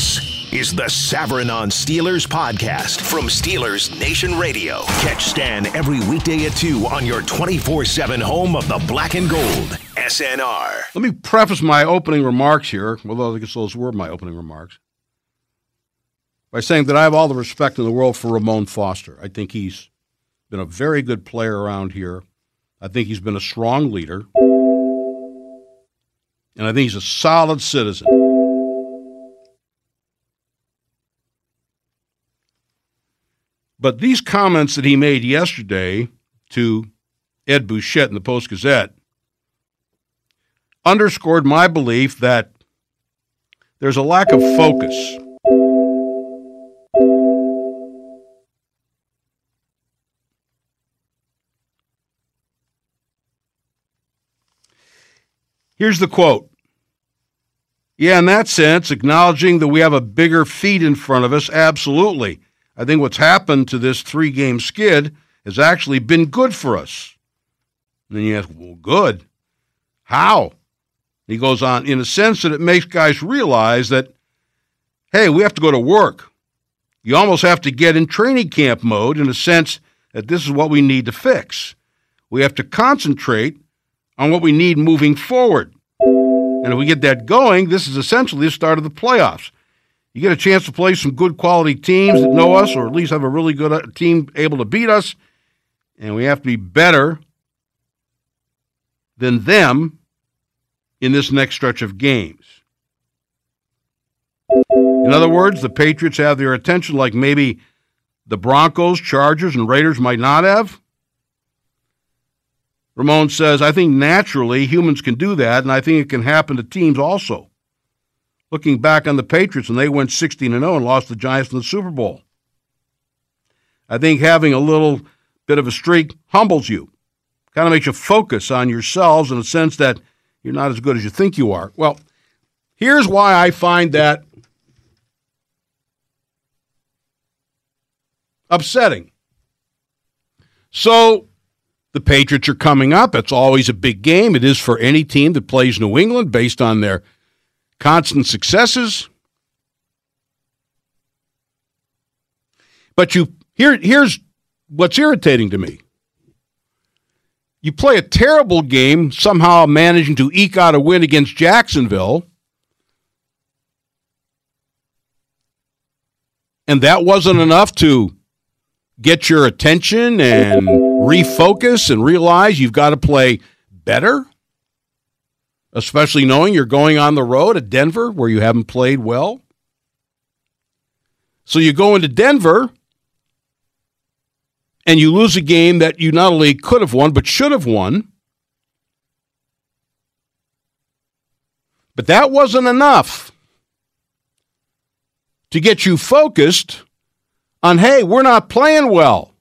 This is the Savran on Steelers podcast from Steelers Nation Radio. Catch Stan every weekday at 2 on your 24 7 home of the black and gold, SNR. Let me preface my opening remarks here, although I guess those were my opening remarks, by saying that I have all the respect in the world for Ramon Foster. I think he's been a very good player around here. I think he's been a strong leader. And I think he's a solid citizen. But these comments that he made yesterday to Ed Bouchette in the Post Gazette underscored my belief that there's a lack of focus. Here's the quote. Yeah, in that sense, acknowledging that we have a bigger feat in front of us, absolutely. I think what's happened to this three game skid has actually been good for us. And then you ask, well, good. How? He goes on, in a sense that it makes guys realize that, hey, we have to go to work. You almost have to get in training camp mode in a sense that this is what we need to fix. We have to concentrate on what we need moving forward. And if we get that going, this is essentially the start of the playoffs. You get a chance to play some good quality teams that know us, or at least have a really good uh, team able to beat us. And we have to be better than them in this next stretch of games. In other words, the Patriots have their attention like maybe the Broncos, Chargers, and Raiders might not have. Ramon says, I think naturally humans can do that, and I think it can happen to teams also looking back on the Patriots and they went 16 and 0 and lost the Giants in the Super Bowl. I think having a little bit of a streak humbles you, kind of makes you focus on yourselves in a sense that you're not as good as you think you are. Well, here's why I find that upsetting. So, the Patriots are coming up. It's always a big game. It is for any team that plays New England based on their constant successes. But you here here's what's irritating to me. You play a terrible game, somehow managing to eke out a win against Jacksonville. And that wasn't enough to get your attention and refocus and realize you've got to play better especially knowing you're going on the road at Denver where you haven't played well. So you go into Denver and you lose a game that you not only could have won, but should have won. But that wasn't enough to get you focused on, hey, we're not playing well.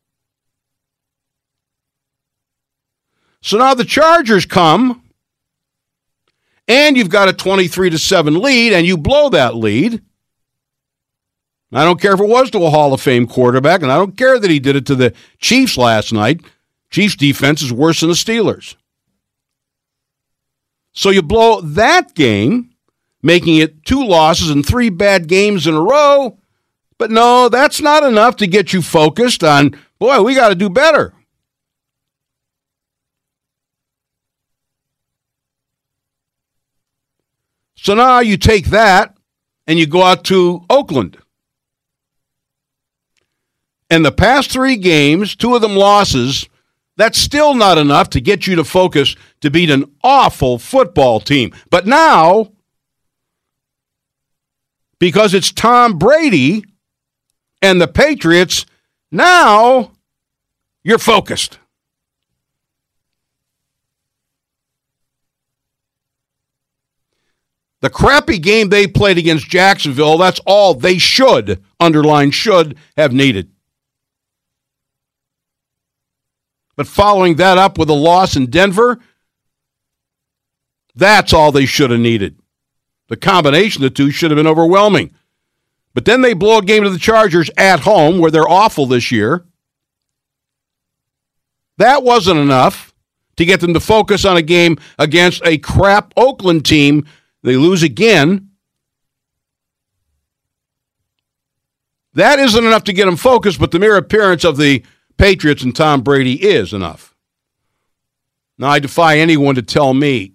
So now the Chargers come and you've got a 23 to 7 lead and you blow that lead. I don't care if it was to a Hall of Fame quarterback, and I don't care that he did it to the Chiefs last night. Chiefs defense is worse than the Steelers. So you blow that game, making it two losses and three bad games in a row. But no, that's not enough to get you focused on, boy, we got to do better. So now you take that and you go out to Oakland. And the past three games, two of them losses, that's still not enough to get you to focus to beat an awful football team. But now, because it's Tom Brady and the Patriots, now you're focused. The crappy game they played against Jacksonville, that's all they should, underline should, have needed. But following that up with a loss in Denver, that's all they should have needed. The combination of the two should have been overwhelming. But then they blow a game to the Chargers at home, where they're awful this year. That wasn't enough to get them to focus on a game against a crap Oakland team they lose again. That isn't enough to get them focused, but the mere appearance of the Patriots and Tom Brady is enough. Now, I defy anyone to tell me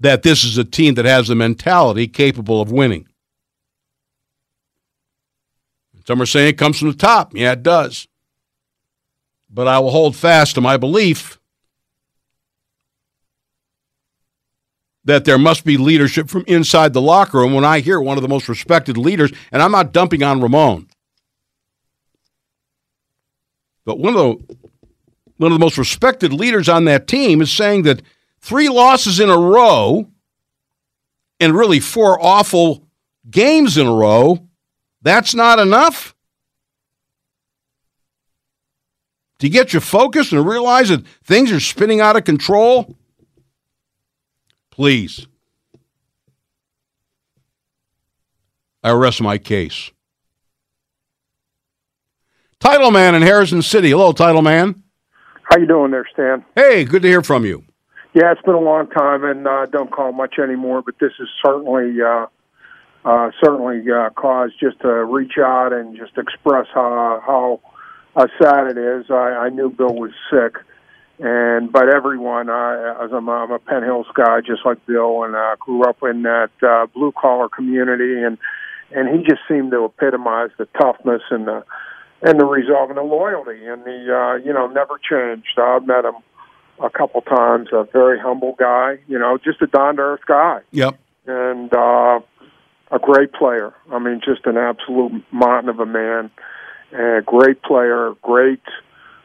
that this is a team that has a mentality capable of winning. Some are saying it comes from the top. Yeah, it does. But I will hold fast to my belief that there must be leadership from inside the locker room when I hear one of the most respected leaders, and I'm not dumping on Ramon. But one of the one of the most respected leaders on that team is saying that three losses in a row and really four awful games in a row, that's not enough. To get you focused and realize that things are spinning out of control, please. I rest my case. Title Man in Harrison City. Hello, Title Man. How you doing there, Stan? Hey, good to hear from you. Yeah, it's been a long time, and uh, don't call much anymore. But this is certainly, uh, uh, certainly uh, cause just to reach out and just express how how uh, sad it is. I, I knew Bill was sick, and but everyone, I, as I'm, I'm a Penn Hills guy, just like Bill, and uh, grew up in that uh, blue collar community, and and he just seemed to epitomize the toughness and the and the resolve and the loyalty and the uh, you know never changed. I've met him a couple times. A very humble guy, you know, just a down to earth guy. Yep. And uh, a great player. I mean, just an absolute mountain of a man. A great player. Great.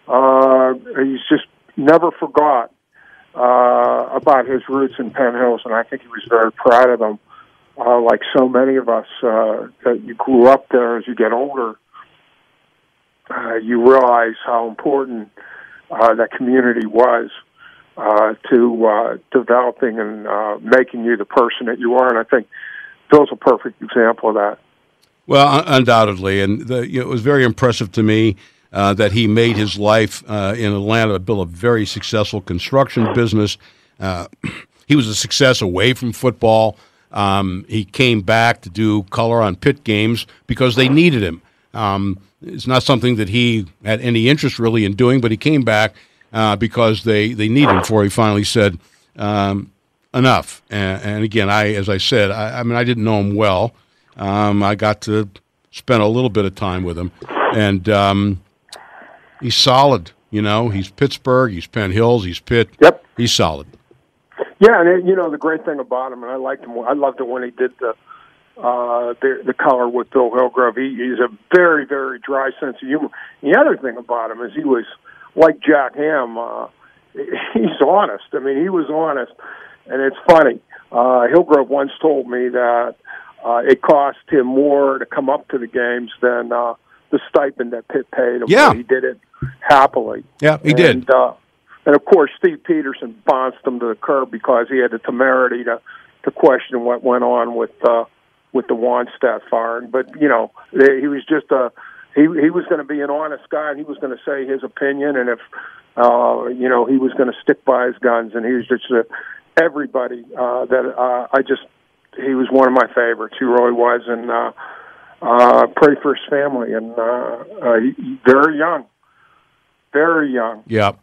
Uh, he's just never forgot uh, about his roots in Penn Hills, and I think he was very proud of them. Uh, like so many of us uh, that you grew up there as you get older uh, you realize how important uh, that community was uh, to uh, developing and uh, making you the person that you are. And I think Bill's a perfect example of that. Well, undoubtedly, and the, you know, it was very impressive to me uh, that he made his life uh, in Atlanta, built a very successful construction business. Uh, he was a success away from football. Um, he came back to do color on pit games because they needed him. Um, it's not something that he had any interest really in doing, but he came back uh, because they, they needed him for. He finally said, um, enough. And, and, again, I as I said, I, I, mean, I didn't know him well. Um, I got to spend a little bit of time with him, and um, he's solid. You know, he's Pittsburgh, he's Penn Hills, he's Pitt. Yep, he's solid. Yeah, and it, you know the great thing about him, and I liked him. I loved it when he did the uh, the, the color with Bill Hillgrove. He, he's a very, very dry sense of humor. The other thing about him is he was like Jack Ham. Uh, he's honest. I mean, he was honest, and it's funny. Uh, Hillgrove once told me that uh, it cost him more to come up to the games than uh, the stipend that Pitt paid him. Yeah, he did it happily. Yeah, he and, did. Uh, and of course, Steve Pederson bounced him to the curb because he had the temerity to to question what went on with uh, with the Wannstedt firing. But you know, he was just a he he was going to be an honest guy, and he was going to say his opinion, and if uh, you know he was going to stick by his guns, and he was just a, everybody uh, that uh, I just he was one of my favorites. He really was, and uh, uh, pray for his family, and uh, uh, he, very young, very young. Yeah,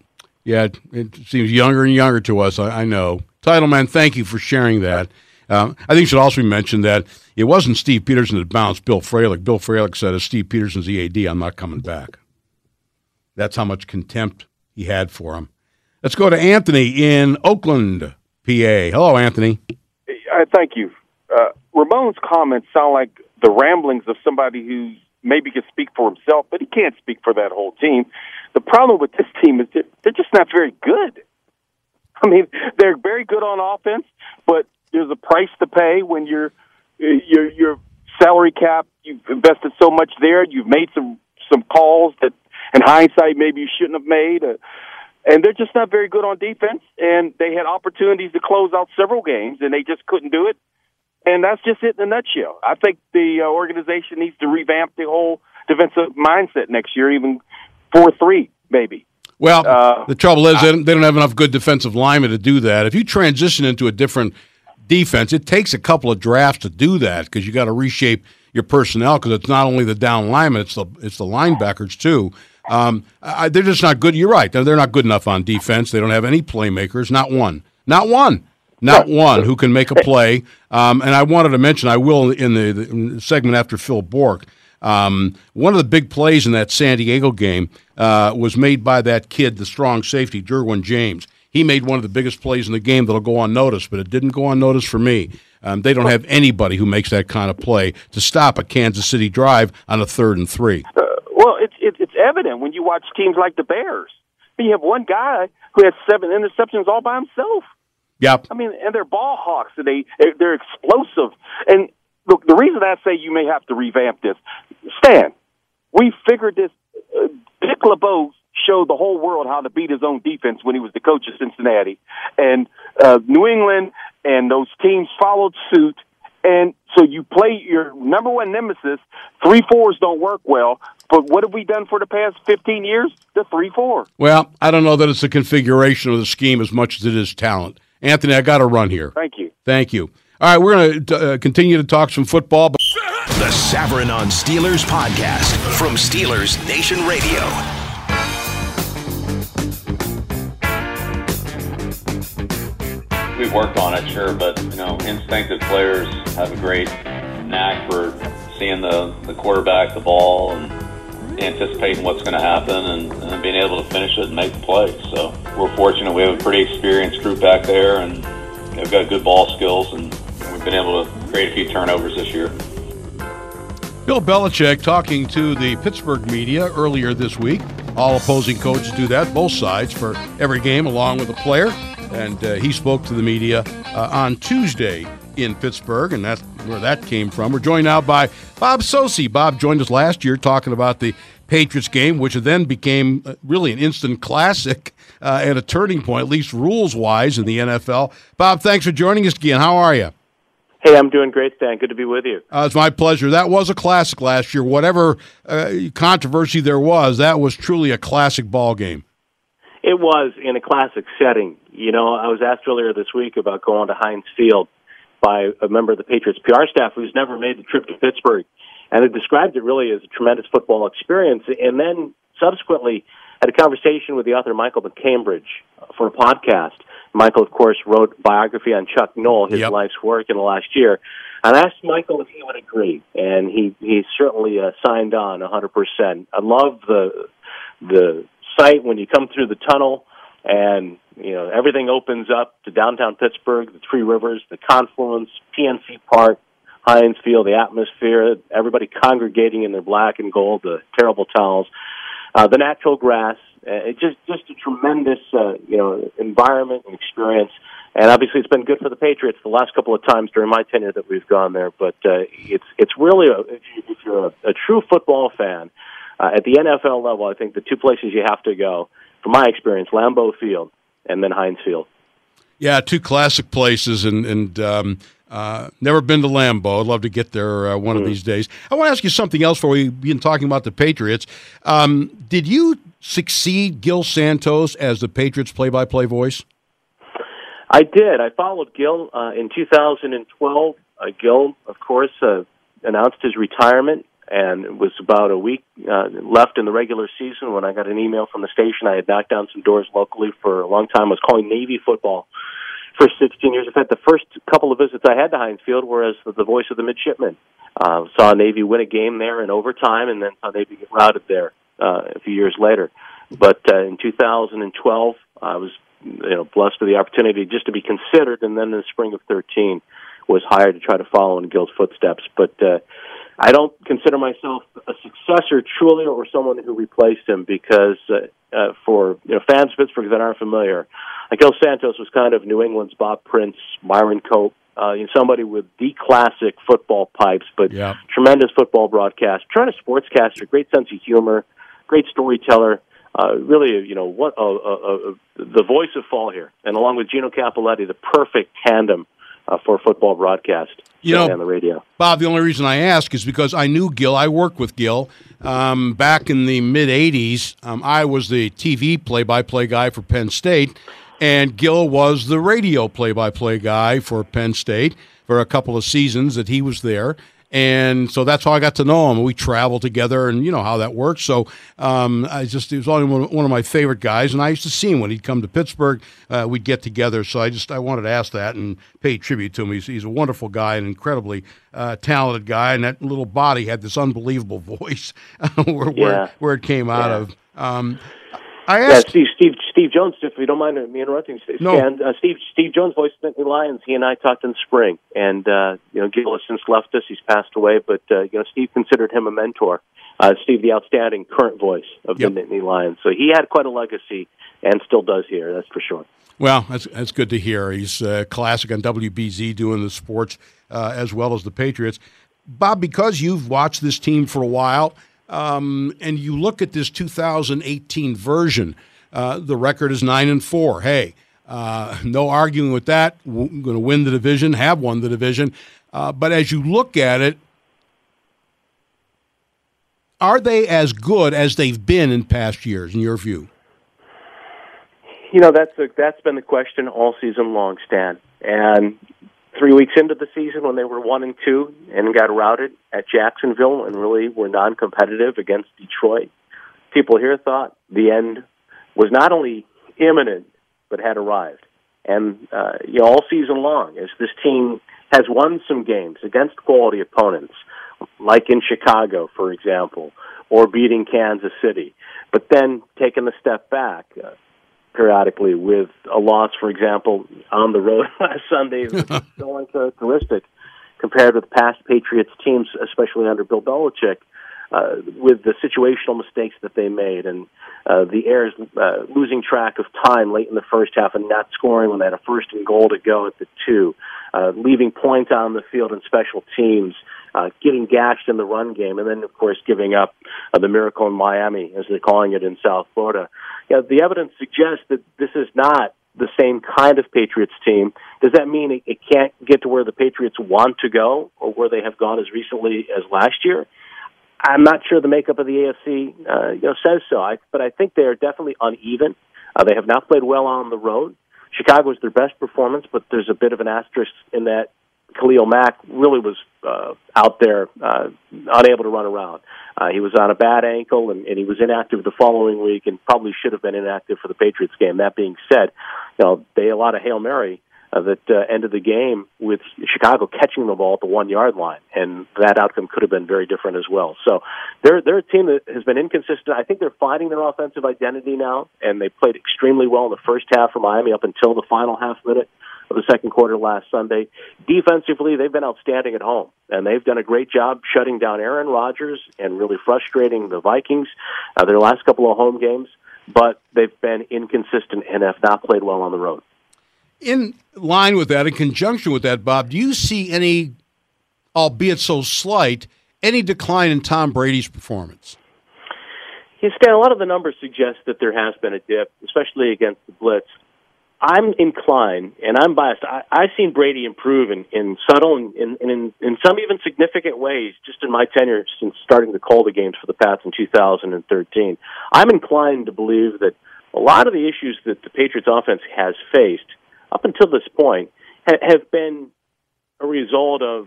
yeah. It seems younger and younger to us. I, I know. Title man, thank you for sharing that. Um, I think it should also be mentioned that it wasn't Steve Pederson that bounced Bill Fralic. Bill Fralic said, as Steve Pederson's EAD, I'm not coming back. That's how much contempt he had for him. Let's go to Anthony in Oakland, PA. Hello, Anthony. Uh, thank you. Uh, Ramon's comments sound like the ramblings of somebody who maybe can speak for himself, but he can't speak for that whole team. The problem with this team is that they're just not very good. I mean, they're very good on offense, but there's a price to pay when you're your your salary cap. You've invested so much there. You've made some some calls that, in hindsight, maybe you shouldn't have made. Uh, and they're just not very good on defense. And they had opportunities to close out several games, and they just couldn't do it. And that's just it in a nutshell. I think the uh, organization needs to revamp the whole defensive mindset next year, even four three maybe. Well, uh, the trouble is they don't, they don't have enough good defensive linemen to do that. If you transition into a different defense. It takes a couple of drafts to do that because you got to reshape your personnel because it's not only the down linemen, it's the it's the linebackers too. Um, I, they're just not good. You're right. They're, they're not good enough on defense. They don't have any playmakers. Not one. Not one. Not one who can make a play. Um, and I wanted to mention, I will in the, the segment after Phil Bourque. Um, one of the big plays in that San Diego game uh, was made by that kid, the strong safety, Derwin James. He made one of the biggest plays in the game that'll go unnoticed, but it didn't go unnoticed for me. Um, they don't have anybody who makes that kind of play to stop a Kansas City drive on a third and three. Uh, well, it's it, it's evident when you watch teams like the Bears. You have one guy who has seven interceptions all by himself. Yep. I mean, and they're ball hawks. And they they're explosive. And look, the reason I say you may have to revamp this, Stan, we figured this. Uh, Dick LeBeau showed the whole world how to beat his own defense when he was the coach of Cincinnati, and uh, New England and those teams followed suit. And so you play your number one nemesis. Three fours don't work well. But what have we done for the past 15 years? The three four. Well, I don't know that it's the configuration of the scheme as much as it is talent. Anthony, I got to run here. Thank you. Thank you. All right, we're going to uh, continue to talk some football. But- the Savran on Steelers podcast from Steelers Nation Radio. We've worked on it, sure, but you know, instinctive players have a great knack for seeing the, the quarterback, the ball, and anticipating what's going to happen and, and being able to finish it and make the play. So we're fortunate we have a pretty experienced group back there, and they've got good ball skills, and we've been able to create a few turnovers this year. Bill Belichick talking to the Pittsburgh media earlier this week. All opposing coaches do that, both sides, for every game, along with a player. And uh, he spoke to the media uh, on Tuesday in Pittsburgh, and that's where that came from. We're joined now by Bob Socci. Bob joined us last year talking about the Patriots game, which then became uh, really an instant classic uh, and a turning point, at least rules wise, in the NFL. Bob, thanks for joining us again. How are you? Hey, I'm doing great, Stan. Good to be with you. Uh, it's my pleasure. That was a classic last year. Whatever uh, controversy there was, that was truly a classic ball game. It was in a classic setting. You know, I was asked earlier this week about going to Heinz Field by a member of the Patriots PR staff who's never made the trip to Pittsburgh, and it described it really as a tremendous football experience. And then subsequently had a conversation with the author Michael MacCambridge for a podcast. Michael, of course, wrote biography on Chuck Noll, his Yep. life's work in the last year. And I asked Michael if he would agree, and he he certainly uh, signed on 100%. I love the the sight when you come through the tunnel and you know everything opens up to downtown Pittsburgh, the Three Rivers, the confluence, PNC Park, Heinz Field, the atmosphere, everybody congregating in their black and gold, the terrible towels, uh, the natural grass. Uh, it just just a tremendous uh, you know environment and experience. And obviously, it's been good for the Patriots the last couple of times during my tenure that we've gone there. But uh, it's it's really a, if, you, if you're a, a true football fan uh, at the NFL level, I think the two places you have to go, from my experience, Lambeau Field and then Heinz Field. Yeah, two classic places, and and um, uh, never been to Lambeau. I'd love to get there uh, one of these days. I want to ask you something else before we've been talking about the Patriots. Um, did you succeed Gil Santos as the Patriots play-by-play voice? I did. I followed Gil uh, in 2012. Uh, Gil, of course, uh, announced his retirement, and it was about a week uh, left in the regular season when I got an email from the station. I had knocked down some doors locally for a long time. I was calling Navy football for 16 years. In fact, the first couple of visits I had to Heinz Field were as the voice of the midshipmen. Uh, saw Navy win a game there in overtime, and then saw Navy get routed there uh, a few years later. But uh, in 2012, I was you know blessed with the opportunity just to be considered, and then in the spring of 13 was hired to try to follow in Gil's footsteps. But uh, I don't consider myself a successor truly, or someone who replaced him, because uh, uh, for you know fans of Pittsburgh that aren't familiar, Gil Santos was kind of New England's Bob Prince, Myron Cope. Uh, you know, somebody with the classic football pipes, but Yeah. tremendous football broadcast, trying to sportscaster, great sense of humor, great storyteller. Uh, really, you know, what uh, uh, uh, the voice of fall here, and along with Gino Cappelletti, the perfect tandem uh, for football broadcast You know- on the radio. Bob, the only reason I ask is because I knew Gil. I worked with Gil um, back in the mid '80s. Um, I was the TV play-by-play guy for Penn State, and Gil was the radio play-by-play guy for Penn State for a couple of seasons that he was there and so that's how I got to know him. We traveled together, and you know how that works. So um, I just he was only one of my favorite guys, and I used to see him when he'd come to Pittsburgh. Uh, we'd get together. So I just I wanted to ask that and pay tribute to him. He's, he's a wonderful guy, an incredibly uh, talented guy, and that little body had this unbelievable voice where, yeah. where, where it came out yeah. of. Um, I asked yeah, Steve, Steve, Steve Jones. If you don't mind me interrupting, no. Uh, Steve, Steve Jones voiced Nittany Lions. He and I talked in spring, and uh, you know, Gil has since left us. He's passed away, but uh, you know, Steve considered him a mentor. Uh, Steve, the outstanding current voice of yep. the Nittany Lions, so he had quite a legacy, and still does here. That's for sure. Well, that's that's good to hear. He's uh, classic on WBZ doing the sports uh, as well as the Patriots. Bob, because you've watched this team for a while um, and you look at this 2018 version, uh, the record is nine and four. Hey, uh, no arguing with that. We're going to win the division, have won the division. Uh, but as you look at it, are they as good as they've been in past years, in your view? You know that's a, that's been the question all season long, Stan. And three weeks into the season when they were one and two and got routed at Jacksonville and really were non-competitive against Detroit. People here thought the end was not only imminent but had arrived. And uh, you know, all season long, as this team has won some games against quality opponents, like in Chicago, for example, or beating Kansas City, but then taking a step back. Uh, periodically with a loss, for example, on the road last Sunday, is so uncharacteristic compared with past Patriots teams, especially under Bill Belichick, uh, with the situational mistakes that they made and uh, the Airs uh, losing track of time late in the first half and not scoring when they had a first and goal to go at the two, uh, leaving points on the field in special teams, uh, getting gashed in the run game, and then, of course, giving up uh, the miracle in Miami, as they're calling it in South Florida. Yeah, the evidence suggests that this is not the same kind of Patriots team. Does that mean it, it can't get to where the Patriots want to go or where they have gone as recently as last year? I'm not sure the makeup of the AFC uh, you know says so, I, but I think they are definitely uneven. Uh, they have not played well on the road. Chicago is their best performance, but there's a bit of an asterisk in that Khalil Mack really was uh, out there, uh, unable to run around. Uh, he was on a bad ankle, and, and he was inactive the following week, and probably should have been inactive for the Patriots game. That being said, you know they allowed a lot of hail mary uh, that uh, ended the game with Chicago catching the ball at the one yard line, and that outcome could have been very different as well. So they're they're a team that has been inconsistent. I think they're finding their offensive identity now, and they played extremely well in the first half for Miami up until the final half minute of the second quarter last Sunday. Defensively, they've been outstanding at home, and they've done a great job shutting down Aaron Rodgers and really frustrating the Vikings uh, their last couple of home games. But they've been inconsistent and have not played well on the road. In line with that, in conjunction with that, Bob, do you see any, albeit so slight, any decline in Tom Brady's performance? Yeah, Stan, a lot of the numbers suggest that there has been a dip, especially against the Blitz. I'm inclined, and I'm biased. I, I've seen Brady improve in, in subtle and in, in, in some even significant ways just in my tenure since starting to call the games for the Pats in 2013. I'm inclined to believe that a lot of the issues that the Patriots offense has faced up until this point ha- have been a result of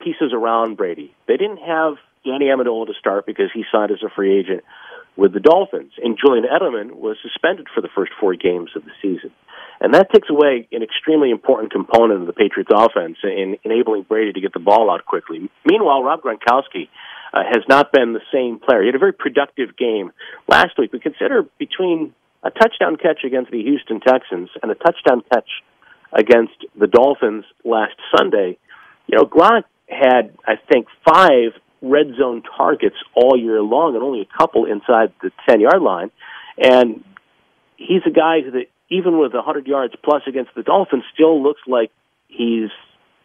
pieces around Brady. They didn't have Danny Amendola to start because he signed as a free agent with the Dolphins. And Julian Edelman was suspended for the first four games of the season. And that takes away an extremely important component of the Patriots offense in enabling Brady to get the ball out quickly. Meanwhile, Rob Gronkowski uh, has not been the same player. He had a very productive game last week, but consider between a touchdown catch against the Houston Texans and a touchdown catch against the Dolphins last Sunday, you know, Gronk had, I think, five red zone targets all year long and only a couple inside the 10 yard line. And he's a guy that, even with 100 yards plus against the Dolphins, still looks like he's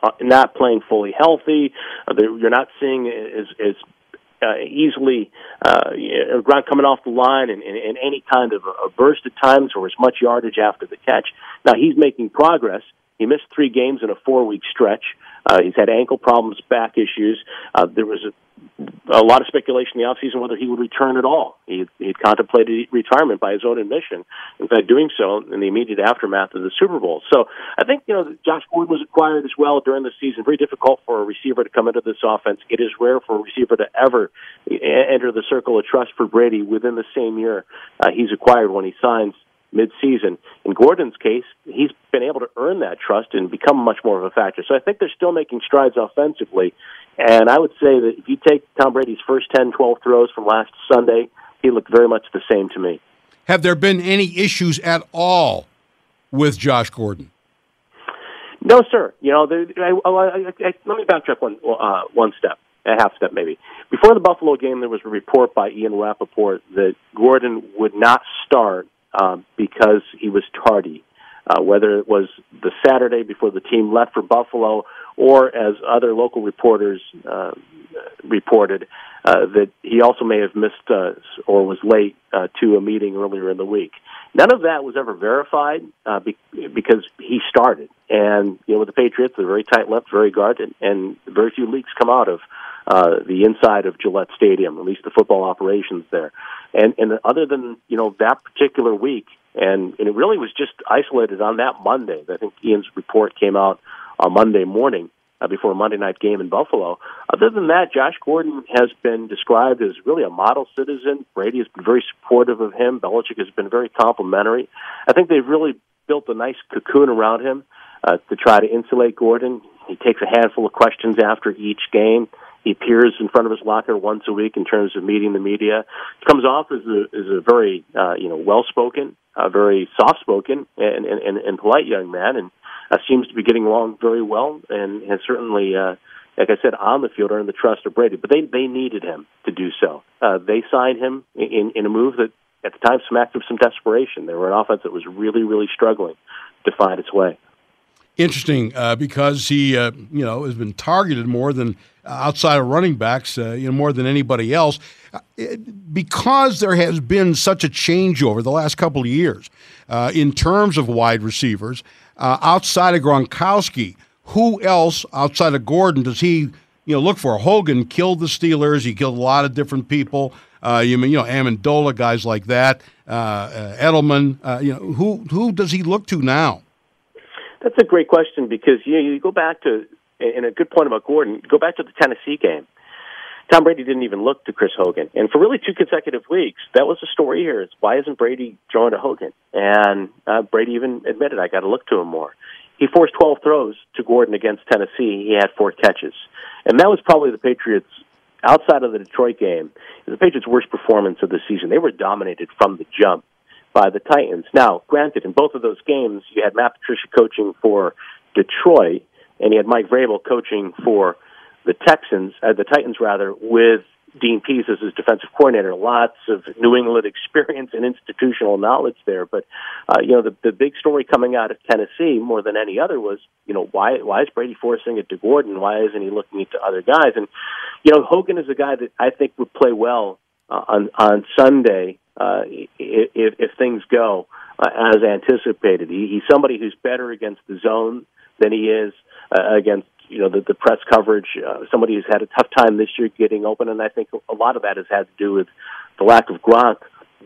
uh, not playing fully healthy. Uh, you're not seeing as, as uh, easily uh, Gronk coming off the line and, and, and any kind of a burst at times or as much yardage after the catch. Now he's making progress. He missed three games in a four week stretch. Uh, he's had ankle problems, back issues. Uh, there was a a lot of speculation in the offseason whether he would return at all. He he contemplated retirement by his own admission. In fact, doing so in the immediate aftermath of the Super Bowl. So I think you know Josh Gordon was acquired as well during the season. Very difficult for a receiver to come into this offense. It is rare for a receiver to ever enter the circle of trust for Brady within the same year uh, he's acquired when he signs midseason. In Gordon's case, he's been able to earn that trust and become much more of a factor. So I think they're still making strides offensively. And I would say that if you take Tom Brady's first 10, 12 throws from last Sunday, he looked very much the same to me. Have there been any issues at all with Josh Gordon? No, sir. You know, there, I, I, I, let me backtrack one uh, one step, a half step maybe. Before the Buffalo game, there was a report by Ian Rapoport that Gordon would not start um, because he was tardy. Uh, whether it was the Saturday before the team left for Buffalo, or as other local reporters uh, reported, uh, that he also may have missed uh, or was late uh, to a meeting earlier in the week. None of that was ever verified uh, be- because he started. And you know, with the Patriots, they're very tight-lipped, very guarded, and very few leaks come out of uh, the inside of Gillette Stadium, at least the football operations there. And and other than you know that particular week, and and it really was just isolated on that Monday. I think Ian's report came out on Monday morning uh, before Monday night game in Buffalo. Other than that, Josh Gordon has been described as really a model citizen. Brady has been very supportive of him. Belichick has been very complimentary. I think they've really built a nice cocoon around him uh, to try to insulate Gordon. He takes a handful of questions after each game. He appears in front of his locker once a week in terms of meeting the media. He comes off as a, as a very, uh, you know, well spoken, uh, very soft spoken, and, and, and polite young man, and uh, seems to be getting along very well, and has certainly, uh, like I said, on the field earned the trust of Brady. But they they needed him to do so. Uh, they signed him in in a move that at the time smacked of some desperation. They were an offense that was really really struggling to find its way interesting uh, because he, uh, you know, has been targeted more than outside of running backs, uh, you know, more than anybody else. Uh, because there has been such a changeover the last couple of years uh, in terms of wide receivers, outside of Gronkowski, who else outside of Gordon does he, you know, look for? Hogan killed the Steelers. He killed a lot of different people. Uh, you mean, you know, Amendola, guys like that, uh, Edelman. you know, who who does he look to now? That's a great question because you know, you go back to and a good point about Gordon. Go back to the Tennessee game. Tom Brady didn't even look to Chris Hogan, and for really two consecutive weeks, that was the story here. It's why isn't Brady throwing to Hogan? And uh, Brady even admitted, "I got to look to him more." He forced 12 throws to Gordon against Tennessee. He had four catches, and that was probably the Patriots outside of the Detroit game. The Patriots' worst performance of the season. They were dominated from the jump by the Titans. Now, granted, in both of those games, you had Matt Patricia coaching for Detroit, and you had Mike Vrabel coaching for the Texans, uh, the Titans rather, with Dean Pees as his defensive coordinator. Lots of New England experience and institutional knowledge there. But uh, you know, the the big story coming out of Tennessee more than any other was, you know, why why is Brady forcing it to Gordon? Why isn't he looking at other guys? And you know, Hogan is a guy that I think would play well uh, on on Sunday uh, if, if things go uh, as anticipated. He, he's somebody who's better against the zone than he is uh, against you know the, the press coverage. Uh, somebody who's had a tough time this year getting open, and I think a lot of that has had to do with the lack of Gronk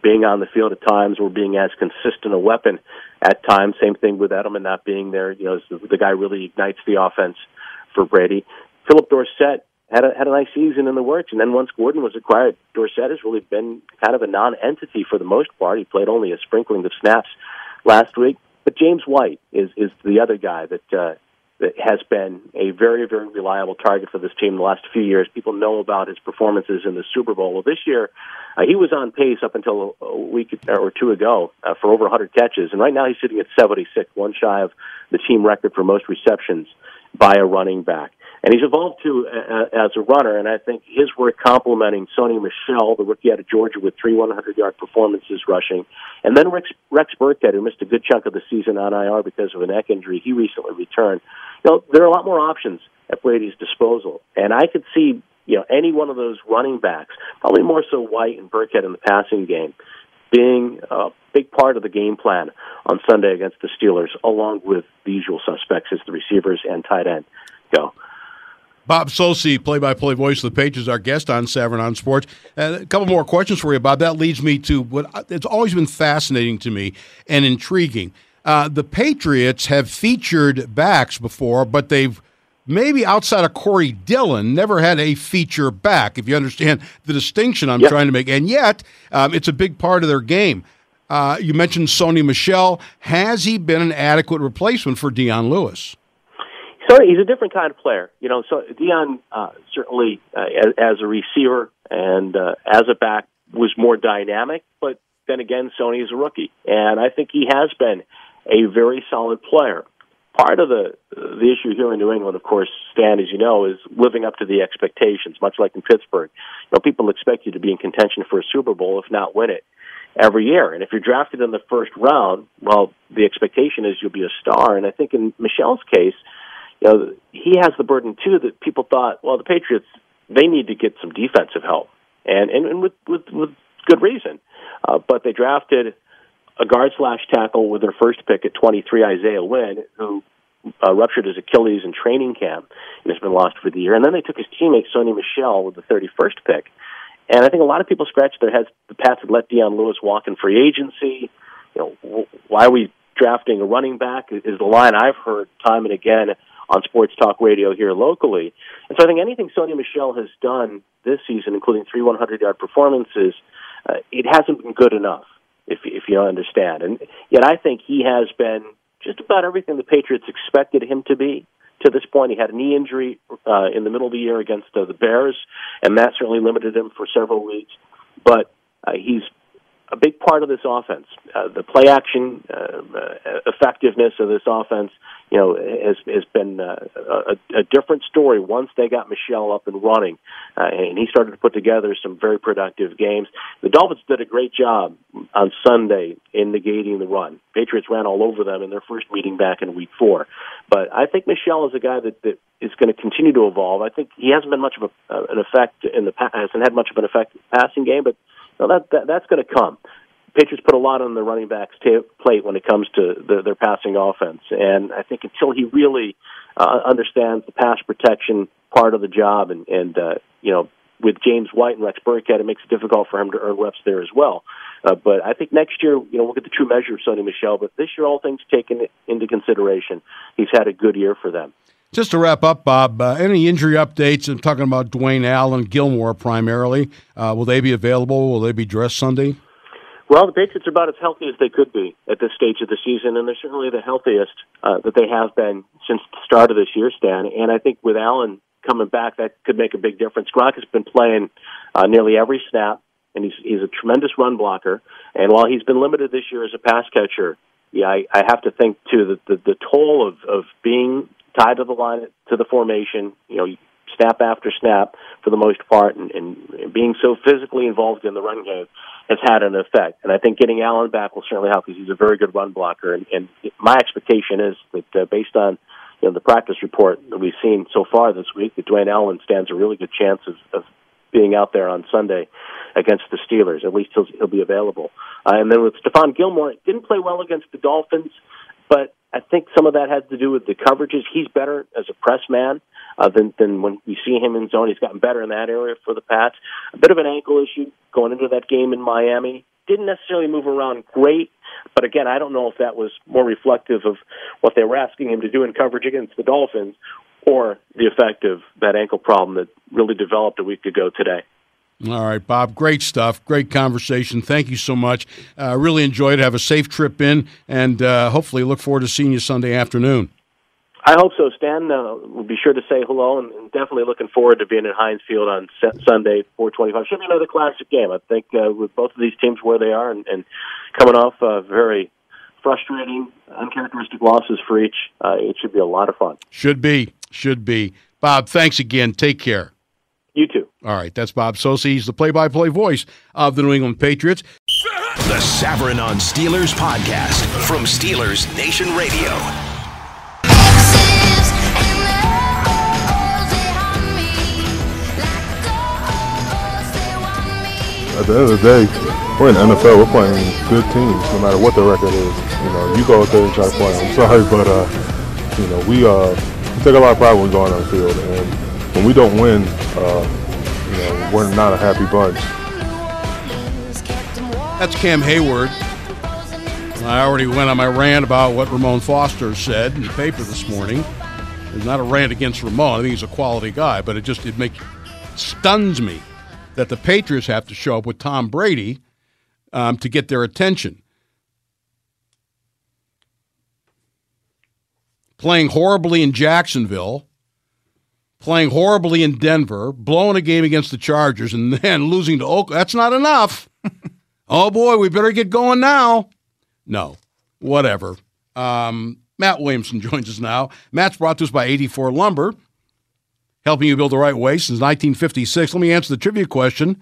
being on the field at times or being as consistent a weapon at times. Same thing with Edelman not being there. You know, the, the guy really ignites the offense for Brady. Phillip Dorsett had a had a nice season in the works. And then once Gordon was acquired, Dorsett has really been kind of a non-entity for the most part. He played only a sprinkling of snaps last week. But James White is is the other guy that uh, has been a very very reliable target for this team the last few years. People know about his performances in the Super Bowl. Well, this year uh, he was on pace up until a week or two ago uh, for over 100 catches, and right now he's sitting at 76, one shy of the team record for most receptions by a running back. And he's evolved too uh, as a runner, and I think his work complementing Sony Michel, the rookie out of Georgia with three 100-yard performances rushing, and then Rex, Rex Burkhead, who missed a good chunk of the season on IR because of a neck injury. He recently returned. Know, there are a lot more options at Brady's disposal, and I could see you know any one of those running backs, probably more so White and Burkhead in the passing game, being a big part of the game plan on Sunday against the Steelers, along with the usual suspects as the receivers and tight end go. Bob Socci, play-by-play voice of the Patriots, our guest on Savran on Sports. A couple more questions for you, Bob. That leads me to what it's always been fascinating to me and intriguing. Uh, the Patriots have featured backs before, but they've maybe outside of Corey Dillon, never had a feature back, if you understand the distinction I'm yep. trying to make. And yet, um, it's a big part of their game. Uh, you mentioned Sony Michel. Has he been an adequate replacement for Dion Lewis? So he's a different kind of player, you know. So Dion uh, certainly, uh, as, as, a receiver and uh, as a back, was more dynamic. But then again, Sony is a rookie, and I think he has been a very solid player. Part of the the issue here in New England, of course, Stan, as you know, is living up to the expectations. Much like in Pittsburgh, you know, people expect you to be in contention for a Super Bowl, if not win it every year. And if you're drafted in the first round, well, the expectation is you'll be a star. And I think in Michel's case, you know, he has the burden too that people thought, well, the Patriots they need to get some defensive help, and and, and with, with with good reason. Uh, but they drafted a guard slash tackle with their first pick at 23, Isaiah Wynn, who uh, ruptured his Achilles in training camp and has been lost for the year. And then they took his teammate Sony Michel with the 31st pick. And I think a lot of people scratched their heads. The Pats had let Dion Lewis walk in free agency. You know, why are we drafting a running back? Is the line I've heard time and again on sports talk radio here locally. And so I think anything Sony Michel has done this season, including three 100 yard performances, uh, it hasn't been good enough, if, if you don't understand. And yet I think he has been just about everything the Patriots expected him to be to this point. He had a knee injury uh, in the middle of the year against uh, the Bears, and that certainly limited him for several weeks. But uh, he's a big part of this offense. Uh, the play action uh, uh, effectiveness of this offense, you know, has has been uh, a, a different story once they got Michel up and running, uh, and he started to put together some very productive games. The Dolphins did a great job on Sunday in negating the run. Patriots ran all over them in their first meeting back in Week Four, but I think Michel is a guy that, that is going to continue to evolve. I think he hasn't been much of a, uh, an effect in the past, hasn't had much of an effect in the passing game, but so that, that that's going to come. Patriots put a lot on the running back's t- plate when it comes to the, their passing offense, and I think until he really uh, understands the pass protection part of the job, and, and uh, you know, with James White and Rex Burkhead, it makes it difficult for him to earn reps there as well. Uh, but I think next year, you know, we'll get the true measure of Sony Michel. But this year, all things taken into consideration, he's had a good year for them. Just to wrap up, Bob, uh, any injury updates? I'm talking about Dwayne Allen, Gilmore primarily. Uh, will they be available? Will they be dressed Sunday? Well, the Patriots are about as healthy as they could be at this stage of the season, and they're certainly the healthiest uh, that they have been since the start of this year, Stan. And I think with Allen coming back, that could make a big difference. Gronk has been playing uh, nearly every snap, and he's he's a tremendous run blocker. And while he's been limited this year as a pass catcher, yeah, I, I have to think too that the, the toll of of being tied to the line to the formation, you know, snap after snap for the most part, and, and being so physically involved in the run game has had an effect. And I think getting Allen back will certainly help because he's a very good run blocker. And, and my expectation is that uh, based on you know, the practice report that we've seen so far this week, that Dwayne Allen stands a really good chance of, of being out there on Sunday against the Steelers. At least he'll, he'll be available. Uh, and then with Stephon Gilmore, didn't play well against the Dolphins, but I think some of that has to do with the coverages. He's better as a press man uh, than than when we see him in zone. He's gotten better in that area for the Pats. A bit of an ankle issue going into that game in Miami. Didn't necessarily move around great, but again, I don't know if that was more reflective of what they were asking him to do in coverage against the Dolphins, or the effect of that ankle problem that really developed a week ago today. All right, Bob. Great stuff. Great conversation. Thank you so much. Uh, really enjoyed it. Have a safe trip in, and uh, hopefully look forward to seeing you Sunday afternoon. I hope so, Stan. Uh, we'll be sure to say hello, and, and definitely looking forward to being at Heinz Field on Sunday, 425. Should be another classic game. I think uh, with both of these teams where they are, and, and coming off uh, very frustrating, uncharacteristic losses for each, uh, it should be a lot of fun. Should be. Should be. Bob, thanks again. Take care. You too. All right, that's Bob Socci. He's the play-by-play voice of the New England Patriots. The Savran on Steelers podcast from Steelers Nation Radio. At the end of the day, we're in the NFL. We're playing good teams, no matter what the record is. You know, you go out there and try to play. I'm sorry, but uh, you know, we uh, we take a lot of pride when we go on the field, and when we don't win, uh, you know, we're not a happy bunch. That's Cam Heyward. I already went on my rant about what Ramon Foster said in the paper this morning. It's not a rant against Ramon. I think he's a quality guy, but it just it makes stuns me that the Patriots have to show up with Tom Brady um, to get their attention. Playing horribly in Jacksonville, playing horribly in Denver, blowing a game against the Chargers, and then losing to Oakland. That's not enough. oh boy, we better get going now. No, whatever. Um, Matt Williamson joins us now. Matt's brought to us by 84 Lumber, helping you build the right way since 1956. Let me answer the trivia question.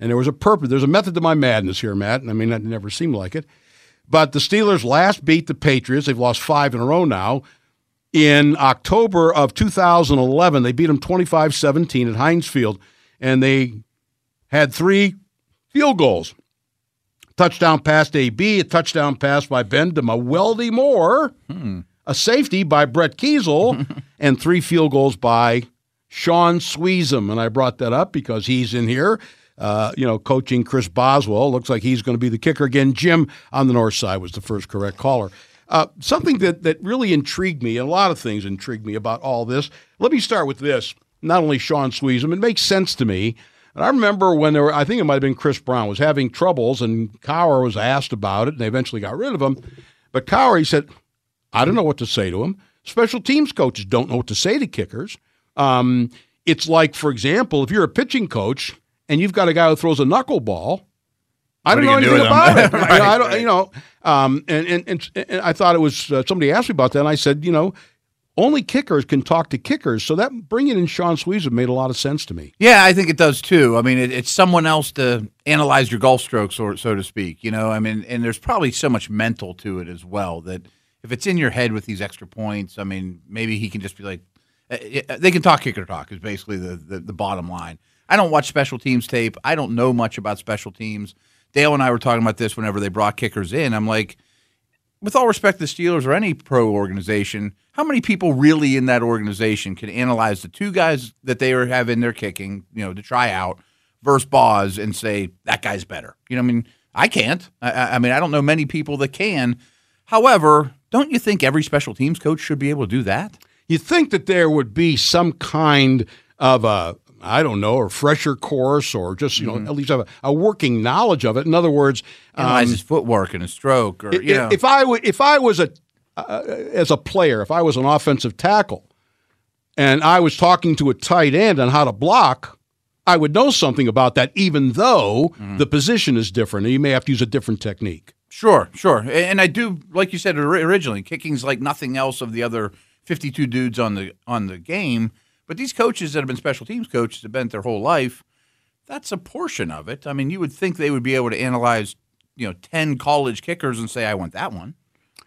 And there was a purpose, there's a method to my madness here, Matt. And I mean, that never seemed like it. But the Steelers last beat the Patriots. They've lost five in a row now. In October of 2011, they beat them 25 17 at Heinz Field, and they had three field goals touchdown pass to AB, a touchdown pass by Ben to Mewelde Moore, hmm. a safety by Brett Keisel, and three field goals by Shaun Suisham. And I brought that up because he's in here. Uh, you know, coaching Chris Boswell. Looks like he's going to be the kicker again. Jim on the north side was the first correct caller. Uh, something that, that really intrigued me, and a lot of things intrigued me about all this. Let me start with this. Not only Shaun Suisham, it makes sense to me and I remember when there were, I think it might have been Chris Brown was having troubles, and Cowher was asked about it, and they eventually got rid of him. But Cowher, he said, I don't know what to say to him. Special teams coaches don't know what to say to kickers. Um, it's like, for example, if you're a pitching coach and you've got a guy who throws a knuckleball, I don't know anything about it. right, you know, I don't, right. you know, um, and, and, and, and, I thought it was uh, somebody asked me about that, and I said, you know, only kickers can talk to kickers. So that bringing in Shaun Suisham made a lot of sense to me. Yeah, I think it does too. I mean, it, it's someone else to analyze your golf strokes, or so to speak. You know, I mean, and there's probably so much mental to it as well that if it's in your head with these extra points, I mean, maybe he can just be like, eh, eh, they can talk kicker talk is basically the, the, the bottom line. I don't watch special teams tape. I don't know much about special teams. Dale and I were talking about this whenever they brought kickers in. I'm like with all respect to the Steelers or any pro organization, how many people really in that organization can analyze the two guys that they have in their kicking, you know, to try out versus Boz and say that guy's better? You know, I mean, I can't. I, I mean, I don't know many people that can. However, don't you think every special teams coach should be able to do that? You think that there would be some kind of a I don't know, a fresher course or just, you know, mm-hmm. at least have a, a, working knowledge of it. In other words, analyze um, his footwork and his stroke. Or, you know. If I, w- if I was a, uh, as a player, if I was an offensive tackle and I was talking to a tight end on how to block, I would know something about that, even though mm-hmm. the position is different and you may have to use a different technique. Sure, sure. And I do, like you said originally, kicking's like nothing else of the other 52 dudes on the on the game – but these coaches that have been special teams coaches have been their whole life. That's a portion of it. I mean, you would think they would be able to analyze, you know, ten college kickers and say, "I want that one,"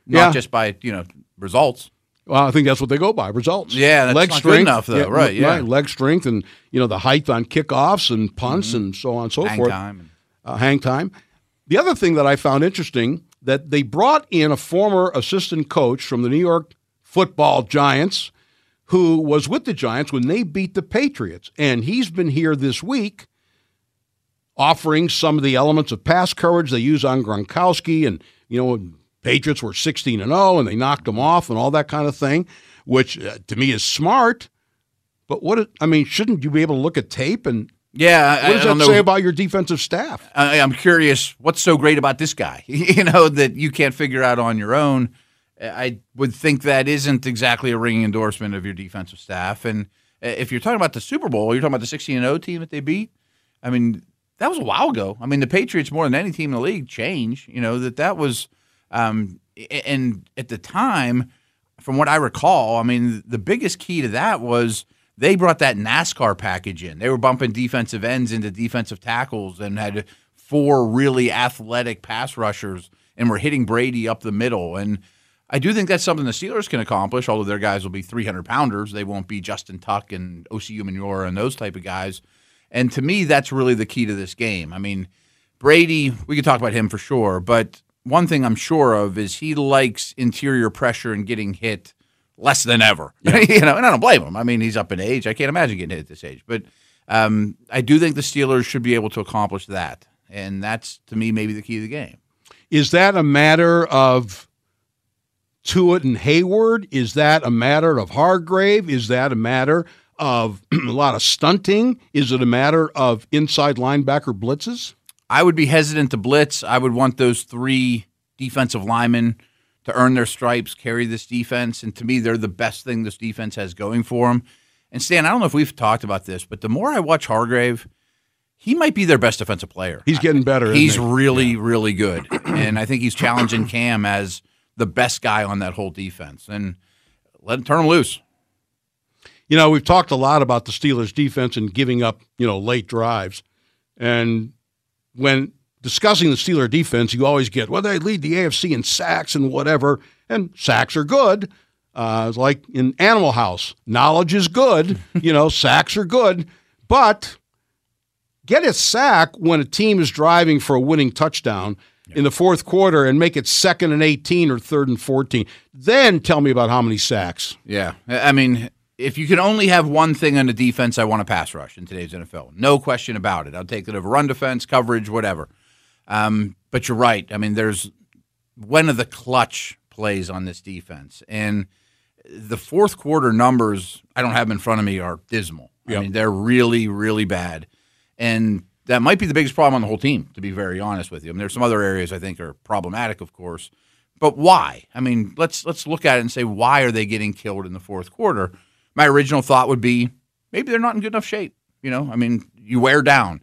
not yeah. just by you know results. Well, I think that's what they go by results. Yeah, that's leg strength, enough though, yeah, right? Yeah, right, leg strength and you know the height on kickoffs and punts mm-hmm. and so on and so forth. hang forth. Time. Uh, hang time. The other thing that I found interesting that they brought in a former assistant coach from the New York Football Giants who was with the Giants when they beat the Patriots. And he's been here this week offering some of the elements of pass coverage they use on Gronkowski. And, you know, Patriots were 16 and 0 and they knocked them off and all that kind of thing, which uh, to me is smart. But what, I mean, shouldn't you be able to look at tape and yeah, what does that know. say about your defensive staff? I, am curious, what's so great about this guy? you know that you can't figure out on your own. I would think that isn't exactly a ringing endorsement of your defensive staff. And uh, if you're talking about the Super Bowl, you're talking about the 16 0 team that they beat. I mean, that was a while ago. I mean, the Patriots more than any team in the league change. You know that that was, um, and at the time, from what I recall, I mean, the biggest key to that was they brought that NASCAR package in. They were bumping defensive ends into defensive tackles and had four really athletic pass rushers and were hitting Brady up the middle. And I do think that's something the Steelers can accomplish, although their guys will be 300 pounders. They won't be Justin Tuck and Osi Umenyiora and those type of guys. And to me, that's really the key to this game. I mean, Brady, we could talk about him for sure, but one thing I'm sure of is he likes interior pressure and getting hit less than ever. you know, and I don't blame him. I mean, he's up in age. I can't imagine getting hit at this age. But um, I do think the Steelers should be able to accomplish that, and that's to me maybe the key to the game. Is that a matter of Tuitt and Heyward? Is that a matter of Hargrave? Is that a matter of a lot of stunting? Is it a matter of inside linebacker blitzes? I would be hesitant to blitz. I would want those three defensive linemen to earn their stripes, carry this defense, and to me, they're the best thing this defense has going for them. And Stan, I don't know if we've talked about this, but the more I watch Hargrave, he might be their best defensive player. He's getting better. He's he? really, yeah. really good, and I think he's challenging Cam as the best guy on that whole defense. And let him turn him loose. You know, we've talked a lot about the Steelers' defense and giving up, you know, late drives, and when discussing the Steeler defense, you always get, well, they lead the AFC in sacks and whatever, and sacks are good. Uh, it's like in Animal House, knowledge is good. you know, sacks are good, but get a sack when a team is driving for a winning touchdown in the fourth quarter and make it second and 18 or third and 14. Then tell me about how many sacks. Yeah. I mean, if you can only have one thing on the defense, I want a pass rush in today's NFL. No question about it. I'll take it over run defense, coverage, whatever. Um, but you're right. I mean, there's one of the clutch plays on this defense. And the fourth quarter numbers, I don't have them in front of me, are dismal. Yep. I mean, they're really, really bad. And that might be the biggest problem on the whole team, to be very honest with you. I mean, there's some other areas I think are problematic, of course. But why? I mean, let's let's look at it and say why are they getting killed in the fourth quarter? My original thought would be maybe they're not in good enough shape. You know, I mean, you wear down.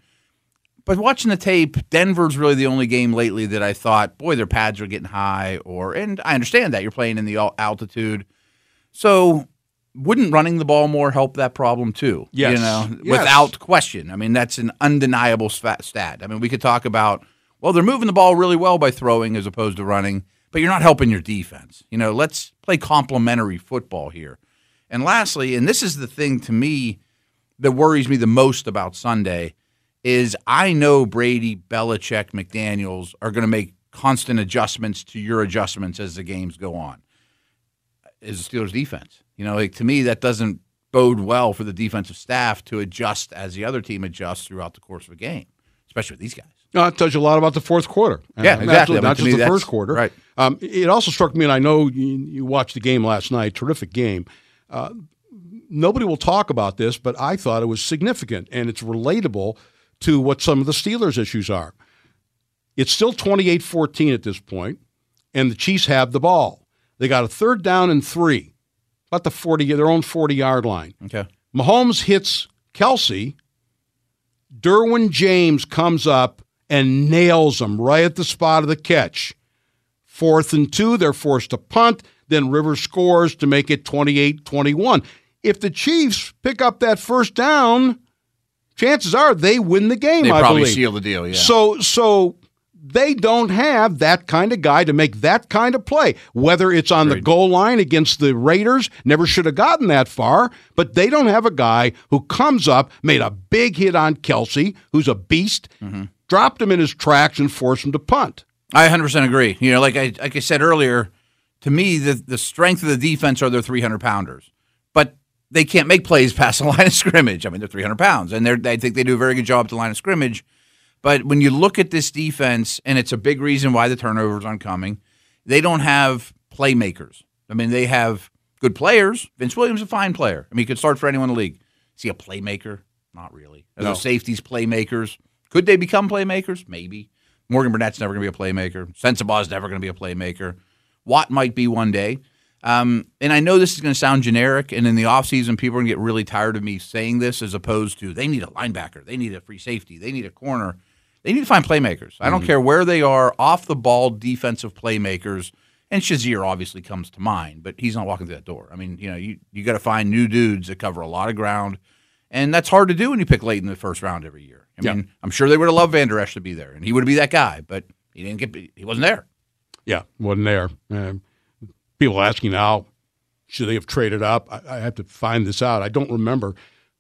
But watching the tape, Denver's really the only game lately that I thought, boy, their pads are getting high. Or, and I understand that you're playing in the altitude, so wouldn't running the ball more help that problem too? Yes. You know, yes. without question. I mean, that's an undeniable stat. I mean, we could talk about, well, they're moving the ball really well by throwing as opposed to running, but you're not helping your defense. You know, let's play complementary football here. And lastly, and this is the thing to me that worries me the most about Sunday, is I know Brady, Belichick, McDaniels are going to make constant adjustments to your adjustments as the games go on. Is the Steelers defense? You know, like to me, that doesn't bode well for the defensive staff to adjust as the other team adjusts throughout the course of a game, especially with these guys. No, it tells you a lot about the fourth quarter. Yeah, uh, exactly. Not, not just the first quarter. Right. Um, it also struck me, and I know you, you watched the game last night. Terrific game. Uh, nobody will talk about this, but I thought it was significant, and it's relatable to what some of the Steelers' issues are. It's still 28 14 at this point, and the Chiefs have the ball. They got a third down and three, about the 40, their own 40 yard line. Okay. Mahomes hits Kelce. Derwin James comes up and nails him right at the spot of the catch. Fourth and two, they're forced to punt. Then Rivers scores to make it 28 21. If the Chiefs pick up that first down, chances are they win the game. They I probably believe. seal the deal. Yeah. So so they don't have that kind of guy to make that kind of play. Whether it's on Agreed. the goal line against the Raiders, never should have gotten that far, but they don't have a guy who comes up, made a big hit on Kelce, who's a beast, mm-hmm. dropped him in his tracks, and forced him to punt. I 100% agree. You know, like I like I said earlier, to me, the the strength of the defense are their 300 pounders but they can't make plays past the line of scrimmage. I mean, they're 300 pounds, and they I think they do a very good job at the line of scrimmage. But when you look at this defense, and it's a big reason why the turnovers aren't coming, they don't have playmakers. I mean, they have good players. Vince Williams is a fine player. I mean, he could start for anyone in the league. Is he a playmaker? Not really. Are no. safeties playmakers? Could they become playmakers? Maybe. Morgan Burnett's never going to be a playmaker. Sensabaugh's never going to be a playmaker. Watt might be one day. Um, and I know this is going to sound generic, and in the offseason, people are going to get really tired of me saying this as opposed to they need a linebacker, they need a free safety, they need a corner. They need to find playmakers. I don't mm-hmm. care where they are, off the ball defensive playmakers. And Shazier obviously comes to mind, but he's not walking through that door. I mean, you know, you, you got to find new dudes that cover a lot of ground. And that's hard to do when you pick late in the first round every year. I yeah. mean, I'm sure they would have loved Vander Esch to be there, and he would be that guy, but he didn't get. He wasn't there. Yeah, wasn't there. Um, people asking now, should they have traded up? I, I have to find this out. I don't remember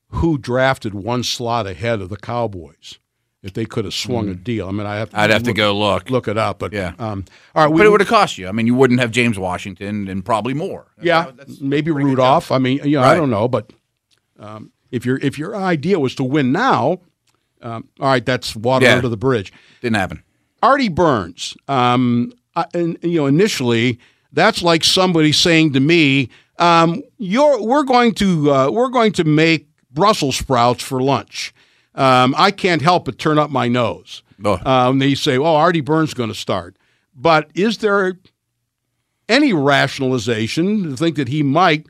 who drafted one slot ahead of the Cowboys. If they could have swung a deal. I mean, I have to I'd have to go look. look it up, but Yeah. Um, all right, we, but it would have cost you. I mean, you wouldn't have James Washington and probably more. yeah, that's maybe a pretty good Rudolph. I mean, you know, I don't know, but um, if your if your idea was to win now, um, all right, that's water Yeah. under the bridge. Didn't happen. Artie Burns, um, I, and you know, initially, that's like somebody saying to me, um, "You're we're going to uh, we're going to make Brussels sprouts for lunch." Um, I can't help but turn up my nose. Oh. Um, they say, "Oh, Artie Burns is going to start," but is there any rationalization to think that he might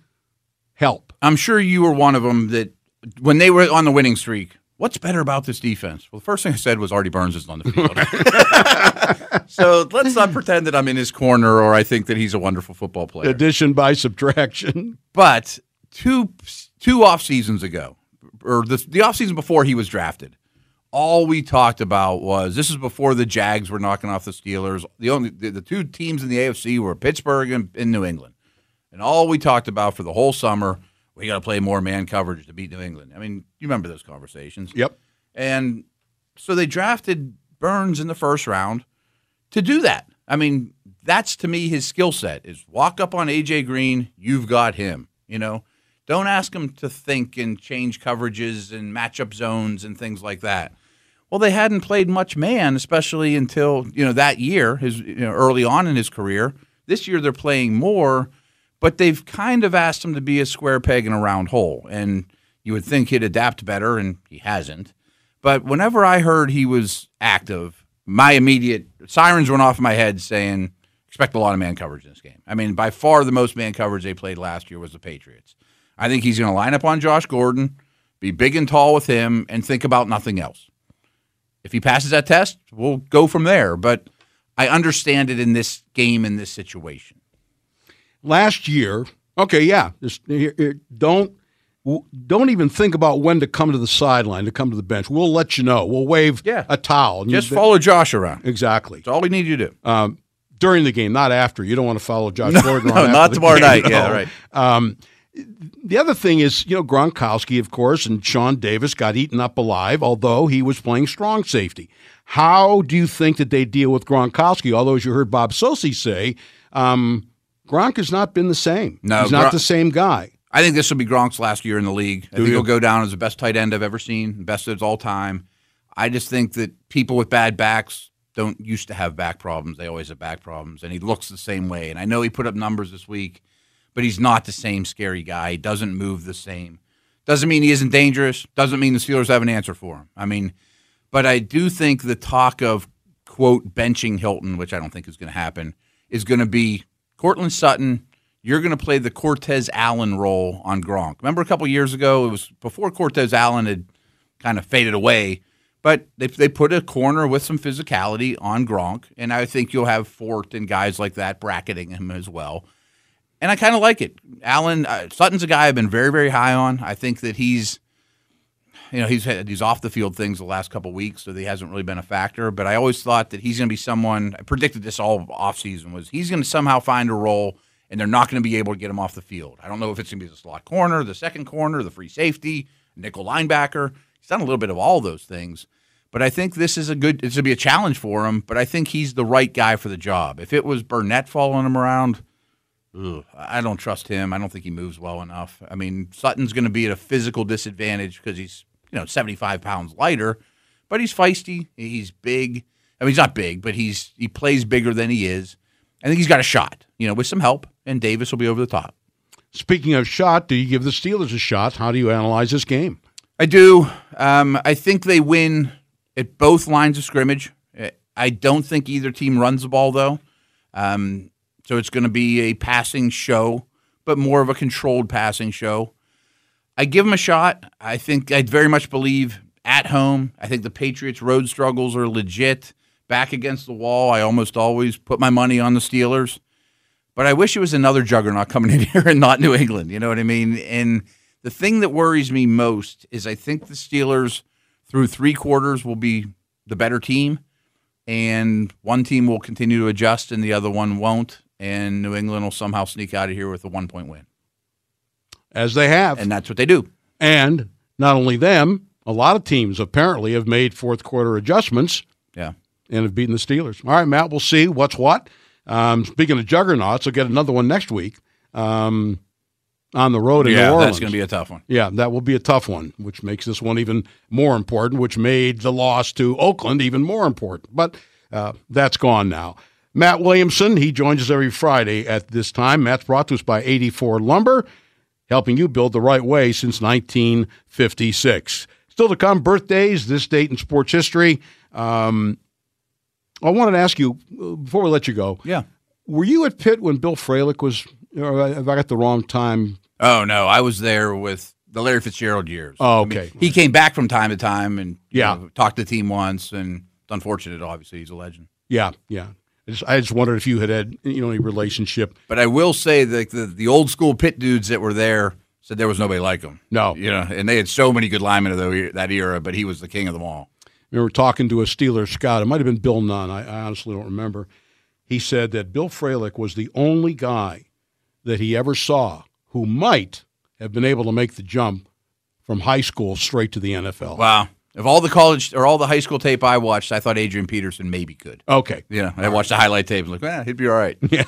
help? I'm sure you were one of them that when they were on the winning streak. What's better about this defense? Well, the first thing I said was Artie Burns isn't on the field. so let's not pretend that I'm in his corner or I think that he's a wonderful football player. Addition by subtraction. But two two off seasons ago, or the the off season before he was drafted, all we talked about was this is before the Jags were knocking off the Steelers. The only the, the two teams in the AFC were Pittsburgh and, and New England, and all we talked about for the whole summer we got to play more man coverage to beat New England. I mean, you remember those conversations? Yep. And so they drafted Burns in the first round to do that. I mean, that's to me his skill set is walk up on AJ Green, you've got him. You know, don't ask him to think and change coverages and matchup zones and things like that. Well, they hadn't played much man, especially until you know that year, his you know, early on in his career. This year they're playing more, but they've kind of asked him to be a square peg in a round hole, and you would think he'd adapt better, and he hasn't. But whenever I heard he was active, my immediate sirens went off in my head saying, expect a lot of man coverage in this game. I mean, by far the most man coverage they played last year was the Patriots. I think he's going to line up on Josh Gordon, be big and tall with him, and think about nothing else. If he passes that test, we'll go from there. But I understand it in this game, in this situation. last year. Okay, yeah. Just don't don't even think about when to come to the sideline to come to the bench. We'll let you know. We'll wave Yeah. a towel. And Just you- follow Josh around. exactly That's all we need you to do. um, during the game, not after. You don't want to follow Josh Gordon. no, not tomorrow game, night. no. Yeah, right. Um, the other thing is, you know, Gronkowski, of course, and Sean Davis got eaten up alive, although he was playing strong safety. How do you think that they deal with Gronkowski? Although, as you heard Bob Socci say, um, Gronk has not been the same. No, he's not the same guy. I think this will be Gronk's last year in the league. I think you? he'll go down as the best tight end I've ever seen, best of all time. I just think that people with bad backs don't used to have back problems. They always have back problems, and he looks the same way. And I know he put up numbers this week, but he's not the same scary guy. He doesn't move the same. Doesn't mean he isn't dangerous. Doesn't mean the Steelers have an answer for him. I mean, but I do think the talk of quote benching Hilton, which I don't think is going to happen, is going to be Cortland Sutton. You're going to play the Cortez Allen role on Gronk. Remember a couple years ago, it was before Cortez Allen had kind of faded away, but they they put a corner with some physicality on Gronk, and I think you'll have Fort and guys like that bracketing him as well. And I kind of like it. Allen uh, Sutton's a guy I've been very very high on. I think that he's you know, he's had these off the field things the last couple weeks, so he hasn't really been a factor. But I always thought that he's going to be someone. I predicted this all offseason was he's going to somehow find a role, and they're not going to be able to get him off the field. I don't know if it's going to be the slot corner, the second corner, the free safety, nickel linebacker. He's done a little bit of all those things. But I think this is a good. It's going to be a challenge for him. But I think he's the right guy for the job. If it was Burnett following him around, ugh, I don't trust him. I don't think he moves well enough. I mean, Sutton's going to be at a physical disadvantage because he's you know 75 pounds lighter, but he's feisty. He's big. I mean, he's not big, but he's he plays bigger than he is. I think he's got a shot. You know, with some help, and Davis will be over the top. Speaking of shot, do you give the Steelers a shot? How do you analyze this game? I do. Um, I think they win at both lines of scrimmage. I don't think either team runs the ball though. Um, so it's going to be a passing show, but more of a controlled passing show. I give them a shot. I think I very much believe at home. I think the Patriots' road struggles are legit. Back against the wall, I almost always put my money on the Steelers. But I wish it was another juggernaut coming in here and not New England. You know what I mean? And the thing that worries me most is I think the Steelers through three quarters will be the better team, and one team will continue to adjust and the other one won't. And New England will somehow sneak out of here with a one point win. As they have. And that's what they do. And not only them, a lot of teams apparently have made fourth quarter adjustments Yeah. and have beaten the Steelers. All right, Matt, we'll see what's what. Um, speaking of juggernauts, I'll get another one next week um, on the road in Yeah, New Orleans. that's going to be a tough one. Yeah, that will be a tough one, which makes this one even more important, which made the loss to Oakland even more important. But uh, that's gone now. Matt Williamson, he joins us every Friday at this time. Matt's brought to us by 84 Lumber, helping you build the right way since 1956. Still to come, birthdays, this date in sports history. Um, I wanted to ask you, before we let you go, Yeah. were you at Pitt when Bill Fralic was, or have I got the wrong time? Oh no, I was there with the Larry Fitzgerald years. Oh, I mean, okay. he came back from time to time and you Yeah. know, talked to the team once, and it's unfortunate. Obviously, he's a legend. Yeah, yeah. I just, I just wondered if you had had you know any relationship. But I will say that the, the old school Pitt dudes that were there said there was nobody like him. No. you know, and they had so many good linemen of the, that era, but he was the king of them all. We were talking to a Steelers scout. It might have been Bill Nunn. I, I honestly don't remember. He said that Bill Fralic was the only guy that he ever saw who might have been able to make the jump from high school straight to the NFL. Wow. Of all the college or all the high school tape I watched, I thought Adrian Peterson maybe could. Okay. Yeah. I watched the highlight tape and like, eh, he'd be all right. Yeah.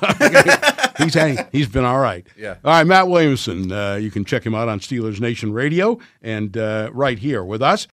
he's he's been all right. Yeah. All right, Matt Williamson. Uh, you can check him out on Steelers Nation Radio and uh, right here with us.